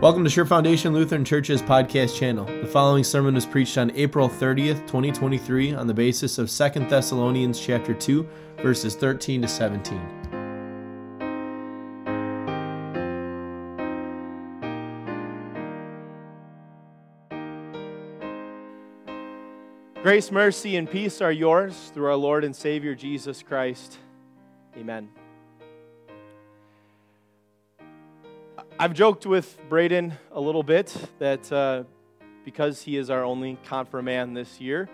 Welcome to Sure Foundation Lutheran Church's podcast channel. The following sermon was preached on April 30th, 2023 on the basis of 2 Thessalonians chapter 2 verses 13 to 17. Grace, mercy, and peace are yours through our Lord and Savior Jesus Christ. Amen. I've joked with Braden a little bit that uh, because he is our only confirmand this year,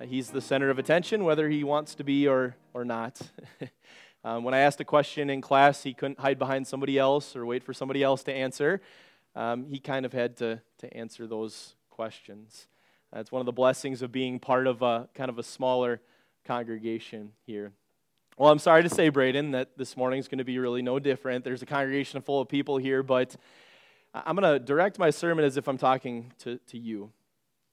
uh, he's the center of attention, whether he wants to be or, or not. um, when I asked a question in class, he couldn't hide behind somebody else or wait for somebody else to answer. Um, he kind of had to, to answer those questions. That's one of the blessings of being part of a kind of a smaller congregation here. Well, I'm sorry to say, Braden, that this morning is going to be really no different. There's a congregation full of people here, but I'm going to direct my sermon as if I'm talking to, to you.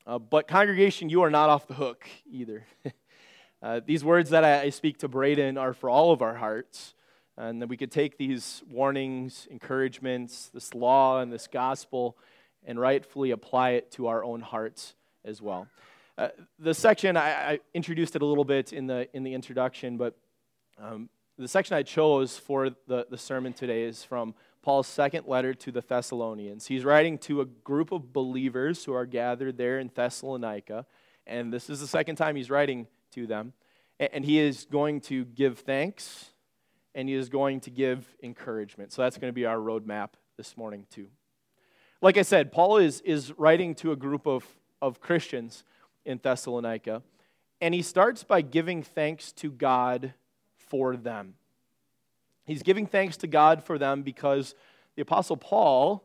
Uh, but, congregation, you are not off the hook either. uh, these words that I, I speak to Braden are for all of our hearts, and that we could take these warnings, encouragements, this law, and this gospel and rightfully apply it to our own hearts as well. Uh, the section, I, I, introduced it a little bit in the, in the introduction, but um, the section I chose for the, the sermon today is from Paul's second letter to the Thessalonians. He's writing to a group of believers who are gathered there in Thessalonica, and this is the second time he's writing to them. And he is going to give thanks and he is going to give encouragement. So that's going to be our roadmap this morning, too. Like I said, Paul is, is writing to a group of, of Christians in Thessalonica, and he starts by giving thanks to God for them. He's giving thanks to God for them because the Apostle Paul,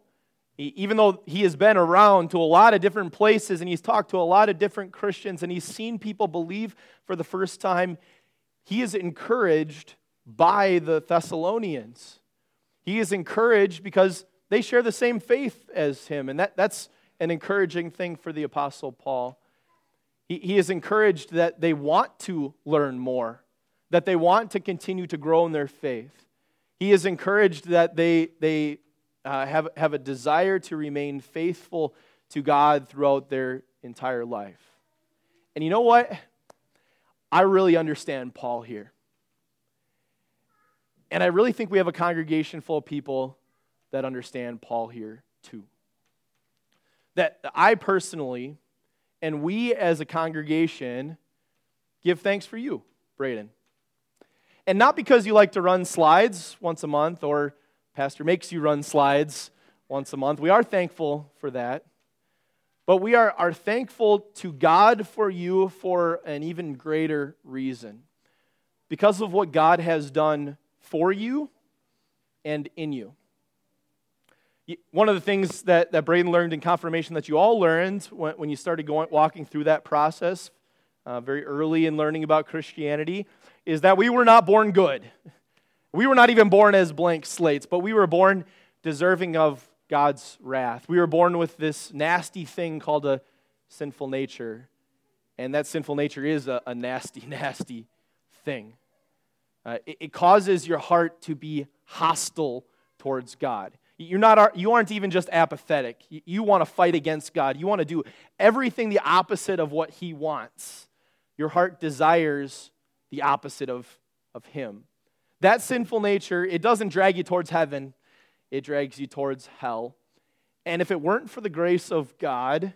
even though he has been around to a lot of different places and he's talked to a lot of different Christians and he's seen people believe for the first time, he is encouraged by the Thessalonians. He is encouraged because they share the same faith as him, and that, that's an encouraging thing for the Apostle Paul. He, he is encouraged that they want to learn more that they want to continue to grow in their faith. He is encouraged that they, they uh, have, have a desire to remain faithful to God throughout their entire life. And you know what? I really understand Paul here. And I really think we have a congregation full of people that understand Paul here too. That I personally, and we as a congregation, give thanks for you, Braden. And not because you like to run slides once a month or pastor makes you run slides once a month. We are thankful for that. But we are, are thankful to God for you for an even greater reason. Because of what God has done for you and in you. One of the things that, that Braden learned in confirmation that you all learned when, when you started going, walking through that process uh, very early in learning about Christianity is that we were not born good. We were not even born as blank slates, but we were born deserving of God's wrath. We were born with this nasty thing called a sinful nature. And that sinful nature is a, a nasty, nasty thing. Uh, it, it causes your heart to be hostile towards God. You're not, you aren't even just apathetic. You, you want to fight against God. You want to do everything the opposite of what He wants. Your heart desires the opposite of, of Him. That sinful nature, it doesn't drag you towards heaven, it drags you towards hell. And if it weren't for the grace of God,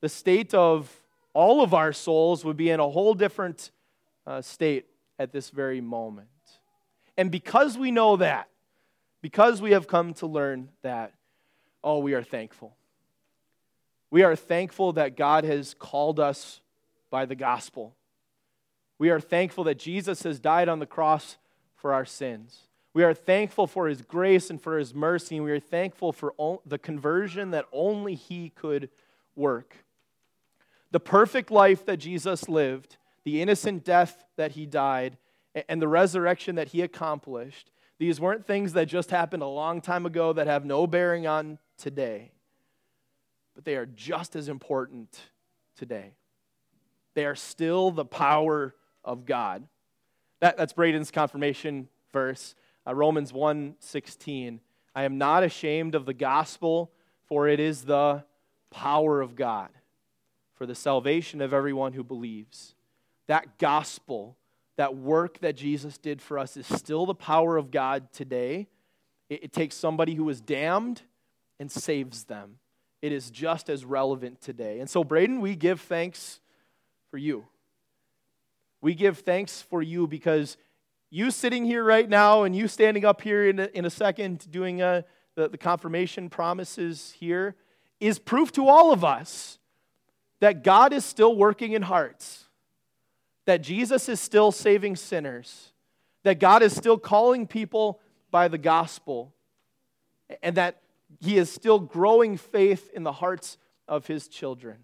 the state of all of our souls would be in a whole different uh, state at this very moment. And because we know that, because we have come to learn that, oh, we are thankful. We are thankful that God has called us by the gospel. We are thankful that Jesus has died on the cross for our sins. We are thankful for his grace and for his mercy, and we are thankful for the conversion that only he could work. The perfect life that Jesus lived, the innocent death that he died, and the resurrection that he accomplished, these weren't things that just happened a long time ago that have no bearing on today, but they are just as important today. They are still the power of God. That, that's Braden's confirmation verse, uh, Romans 1 16. I am not ashamed of the gospel, For it is the power of God for the salvation of everyone who believes. That gospel, that work that Jesus did for us, is still the power of God today. It, it takes somebody who was damned and saves them. It is just as relevant today. And so, Braden, we give thanks for you. We give thanks for you because you sitting here right now and you standing up here in a, in a second doing a, uh, the, the confirmation promises here is proof to all of us that God is still working in hearts, that Jesus is still saving sinners, that God is still calling people by the gospel, and that He is still growing faith in the hearts of His children.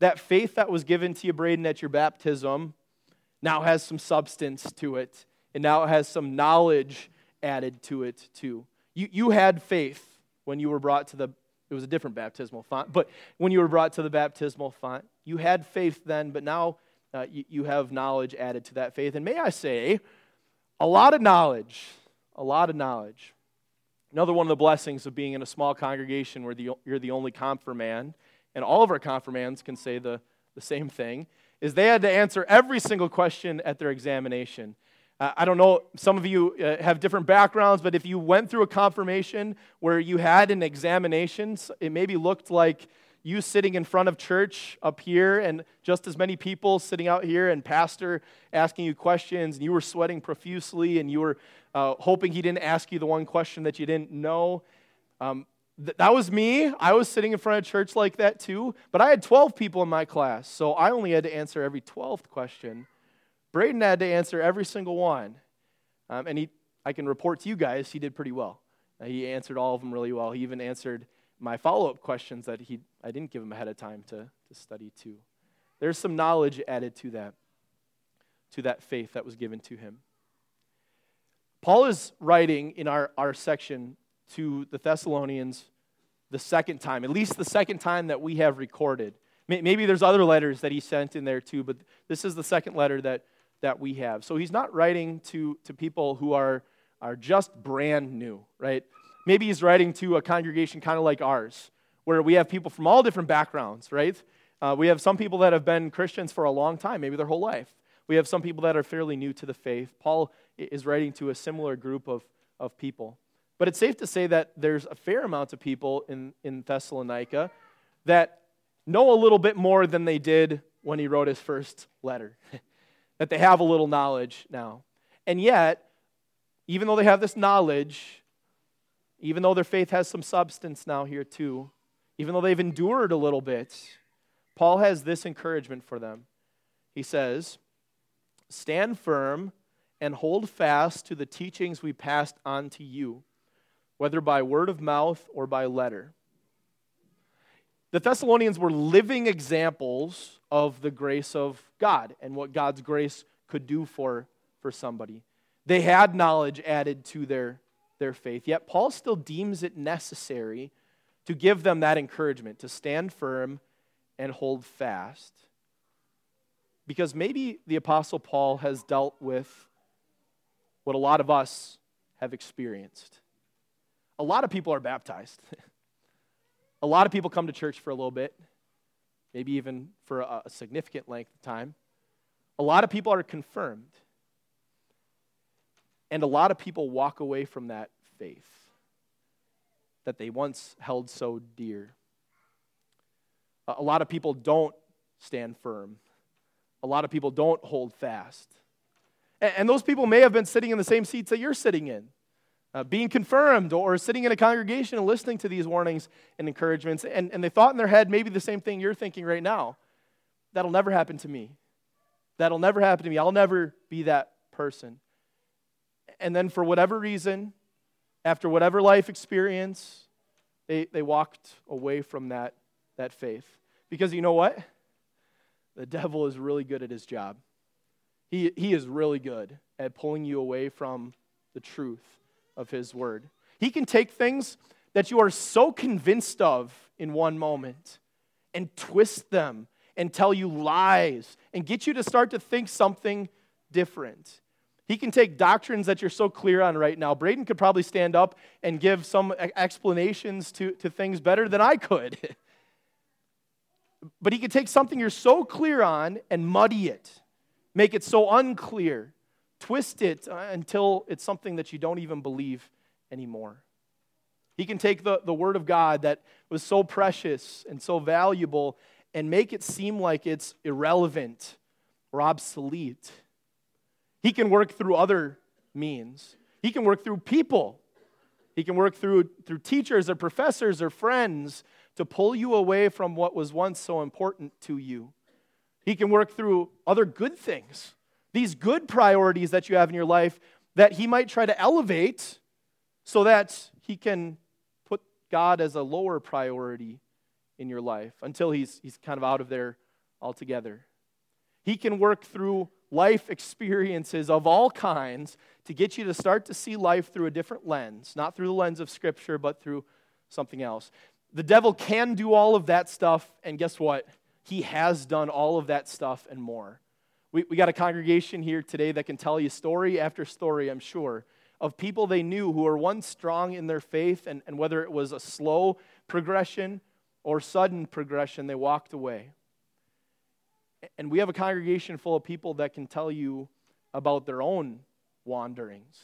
That faith that was given to you, Braden, at your baptism now has some substance to it and now it has some knowledge added to it too. You, you had faith when you were brought to the, it was a different baptismal font, but when you were brought to the baptismal font, you had faith then, but now uh, you, you have knowledge added to that faith. And may I say, a lot of knowledge, a lot of knowledge. Another one of the blessings of being in a small congregation where the, you're the only confirmand, and all of our confirmands can say the, the same thing, is they had to answer every single question at their examination. I don't know, some of you uh, have different backgrounds, but if you went through a confirmation where you had an examination, it maybe looked like you sitting in front of church up here and just as many people sitting out here and pastor asking you questions and you were sweating profusely and you were uh, hoping he didn't ask you the one question that you didn't know um, th- that was me i was sitting in front of church like that too but i had 12 people in my class so i only had to answer every 12th question Braden had to answer every single one. Um, and he, I can report to you guys, he did pretty well. Uh, he answered all of them really well. He even answered my follow up questions that he, I didn't give him ahead of time to, to study too. There's some knowledge added to that, to that faith that was given to him. Paul is writing in our, our section to the Thessalonians the second time, at least the second time that we have recorded. Maybe there's other letters that he sent in there too, but this is the second letter that that we have. So he's not writing to, to people who are, are just brand new, right? Maybe he's writing to a congregation kind of like ours, where we have people from all different backgrounds, right? Uh, we have some people that have been Christians for a long time, maybe their whole life. We have some people that are fairly new to the faith. Paul is writing to a similar group of, of people. But it's safe to say that there's a fair amount of people in, in Thessalonica that know a little bit more than they did when he wrote his first letter. that they have a little knowledge now. And yet, even though they have this knowledge, even though their faith has some substance now here too, even though they've endured a little bit, Paul has this encouragement for them. He says, Stand firm and hold fast to the teachings we passed on to you, whether by word of mouth or by letter. The Thessalonians were living examples of the grace of God and what God's grace could do for, for somebody. They had knowledge added to their, their faith, yet Paul still deems it necessary to give them that encouragement to stand firm and hold fast. Because maybe the Apostle Paul has dealt with what a lot of us have experienced. A lot of people are baptized. a lot of people come to church for a little bit maybe even for a, a significant length of time. A lot of people are confirmed. And a lot of people walk away from that faith that they once held so dear. A lot of people don't stand firm. A lot of people don't hold fast. And those people may have been sitting in the same seats that you're sitting in uh, being confirmed or sitting in a congregation and listening to these warnings and encouragements, and, and they thought in their head maybe the same thing you're thinking right now. That'll never happen to me. That'll never happen to me. I'll never be that person. And then, for whatever reason, after whatever life experience, they, they walked away from that, that faith. Because you know what? The devil is really good at his job. He, he is really good at pulling you away from the truth of His Word. He can take things that you are so convinced of in one moment and twist them and tell you lies and get you to start to think something different. He can take doctrines that you're so clear on right now. Braden could probably stand up and give some explanations to, to things better than I could. but he could take something you're so clear on and muddy it, make it so unclear, twist it uh, until it's something that you don't even believe anymore. He can take the, the Word of God that was so precious and so valuable and make it seem like it's irrelevant or obsolete. He can work through other means. He can work through people. He can work through, through teachers or professors or friends to pull you away from what was once so important to you. He can work through other good things, these good priorities that you have in your life that he might try to elevate so that he can put God as a lower priority in your life until he's, he's kind of out of there altogether. He can work through life experiences of all kinds to get you to start to see life through a different lens, not through the lens of Scripture, but through something else. The devil can do all of that stuff, and guess what? He has done all of that stuff and more. We, we got a congregation here today that can tell you story after story, I'm sure, of people they knew who were once strong in their faith, and, and whether it was a slow progression or sudden progression, they walked away. And we have a congregation full of people that can tell you about their own wanderings,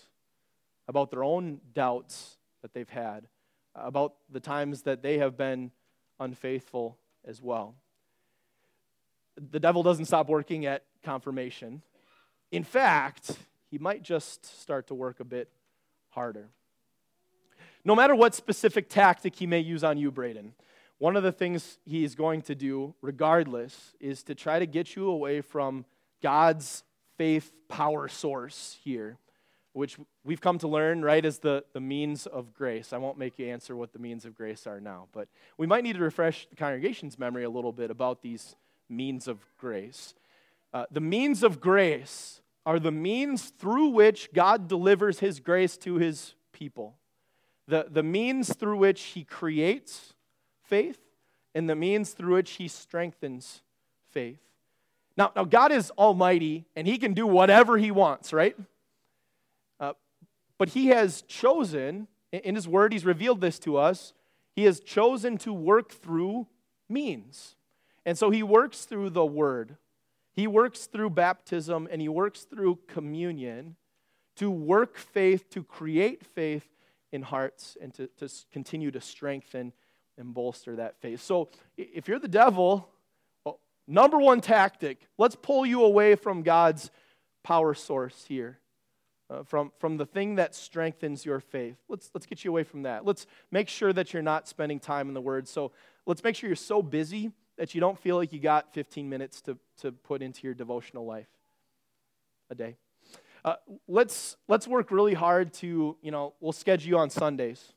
about their own doubts that they've had, about the times that they have been unfaithful as well. The devil doesn't stop working at confirmation. In fact, he might just start to work a bit harder. No matter what specific tactic he may use on you, Braden, one of the things he's going to do, regardless, is to try to get you away from God's faith power source here, which we've come to learn, right, as the, the means of grace. I won't make you answer what the means of grace are now, but we might need to refresh the congregation's memory a little bit about these means of grace. Uh, the means of grace are the means through which God delivers his grace to his people, the, the means through which he creates faith and the means through which he strengthens faith. Now, now God is almighty and he can do whatever he wants, right? Uh, but he has chosen, in his word, he's revealed this to us, he has chosen to work through means. And so he works through the word, he works through baptism, and he works through communion to work faith, to create faith in hearts, and to, to continue to strengthen and bolster that faith. So if you're the devil, number one tactic, let's pull you away from God's power source here. Uh, from, from the thing that strengthens your faith. Let's, let's get you away from that. Let's make sure that you're not spending time in the Word. So let's make sure you're so busy that you don't feel like you got 15 minutes to, to put into your devotional life a day. Uh, let's, let's work really hard to, you know, we'll schedule you on Sundays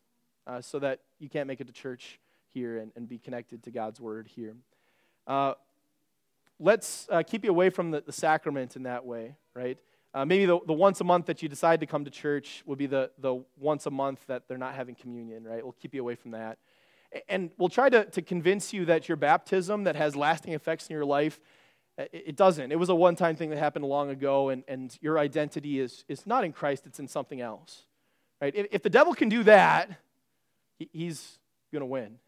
uh, so that you can't make it to church here and, and be connected to God's word here. Uh, let's uh, keep you away from the, the sacrament in that way, right? Uh, maybe the, the once a month that you decide to come to church will be the, the once a month that they're not having communion, right? We'll keep you away from that. And we'll try to, to convince you that your baptism that has lasting effects in your life, uh, it, doesn't. It was a one time thing that happened long ago, and, and your identity is, is not in Christ, it's in something else, right? If, if the devil can do that, he's going to win.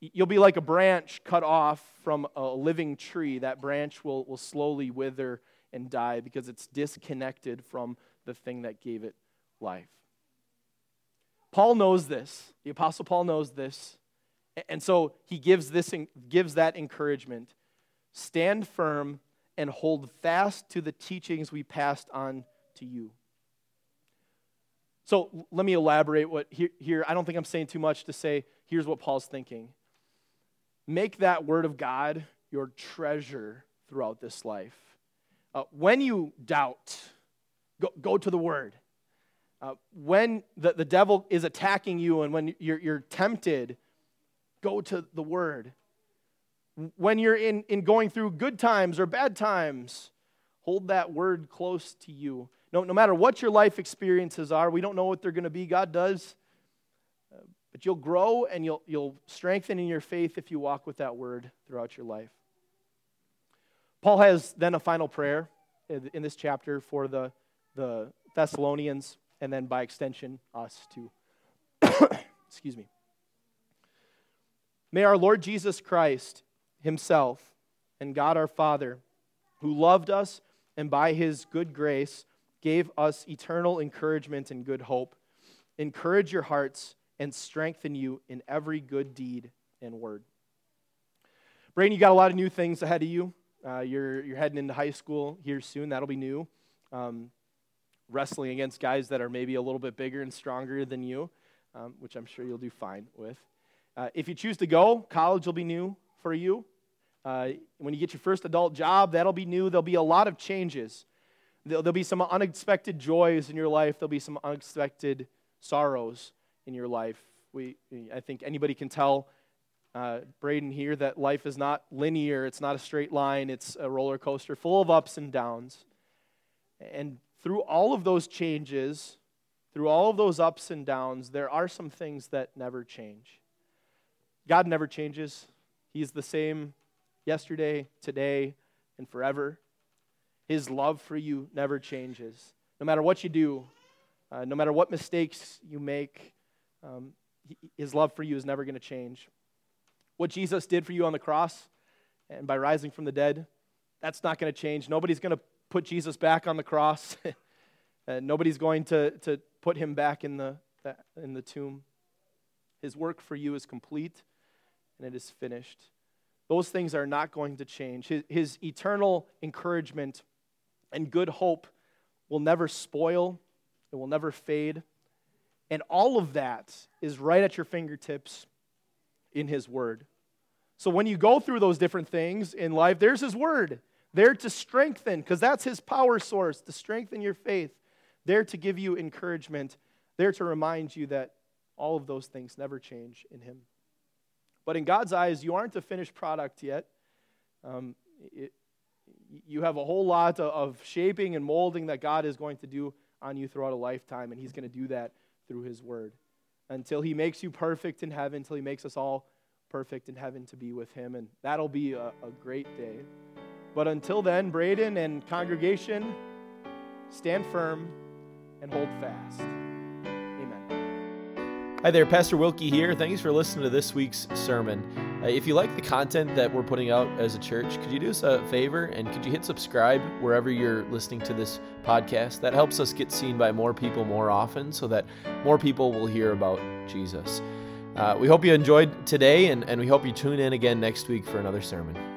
You'll be like a branch cut off from a living tree. That branch will, will slowly wither and die because it's disconnected from the thing that gave it life. Paul knows this. The Apostle Paul knows this. And so he gives, this, gives that encouragement. Stand firm and hold fast to the teachings we passed on to you. So let me elaborate what here, here I don't think I'm saying too much to say here's what Paul's thinking. Make that word of God your treasure throughout this life. Uh, when you doubt, go, go to the word. Uh, when the, the devil is attacking you and when you're, you're tempted, go to the word. When you're in, in going through good times or bad times, hold that word close to you. No, no matter what your life experiences are, we don't know what they're going to be. God does. But you'll grow and you'll, you'll strengthen in your faith if you walk with that word throughout your life. Paul has then a final prayer in this chapter for the the Thessalonians, and then by extension, us too. Excuse me. May our Lord Jesus Christ Himself and God our Father, who loved us and by His good grace gave us eternal encouragement and good hope, encourage your hearts and strengthen you in every good deed and word. Braden, you got a lot of new things ahead of you. Uh, you're, you're heading into high school here soon. That'll be new. Um, wrestling against guys that are maybe a little bit bigger and stronger than you, um, which I'm sure you'll do fine with. Uh, if you choose to go, college will be new for you. Uh, when you get your first adult job, that'll be new. There'll be a lot of changes. There'll, there'll be some unexpected joys in your life. There'll be some unexpected sorrows in your life. We, I think anybody can tell uh, Braden here that life is not linear. It's not a straight line. It's a roller coaster full of ups and downs. And through all of those changes, through all of those ups and downs, there are some things that never change. God never changes. He's the same yesterday, today, and forever. His love for you never changes. No matter what you do, uh, no matter what mistakes you make, um, his love for you is never going to change. What Jesus did for you on the cross and by rising from the dead, that's not going to change. Nobody's going to put Jesus back on the cross. uh, nobody's going to, to put him back in the, in the tomb. His work for you is complete and it is finished. Those things are not going to change. His, his eternal encouragement and good hope will never spoil, it will never fade. And all of that is right at your fingertips in His Word. So when you go through those different things in life, there's His Word there to strengthen, because that's His power source, to strengthen your faith, there to give you encouragement, there to remind you that all of those things never change in Him. But in God's eyes, you aren't a finished product yet. Um, it, you have a whole lot of shaping and molding that God is going to do on you throughout a lifetime, and He's going to do that through His Word until He makes you perfect in heaven, until He makes us all perfect in heaven to be with Him, and that'll be a, a great day. But until then, Braden and congregation, stand firm and hold fast. Amen. Hi there, Pastor Wilkie here. Thanks for listening to this week's sermon. Uh, if you like the content that we're putting out as a church, could you do us a favor and could you hit subscribe wherever you're listening to this podcast? That helps us get seen by more people more often so that more people will hear about Jesus. Uh, we hope you enjoyed today and, and we hope you tune in again next week for another sermon.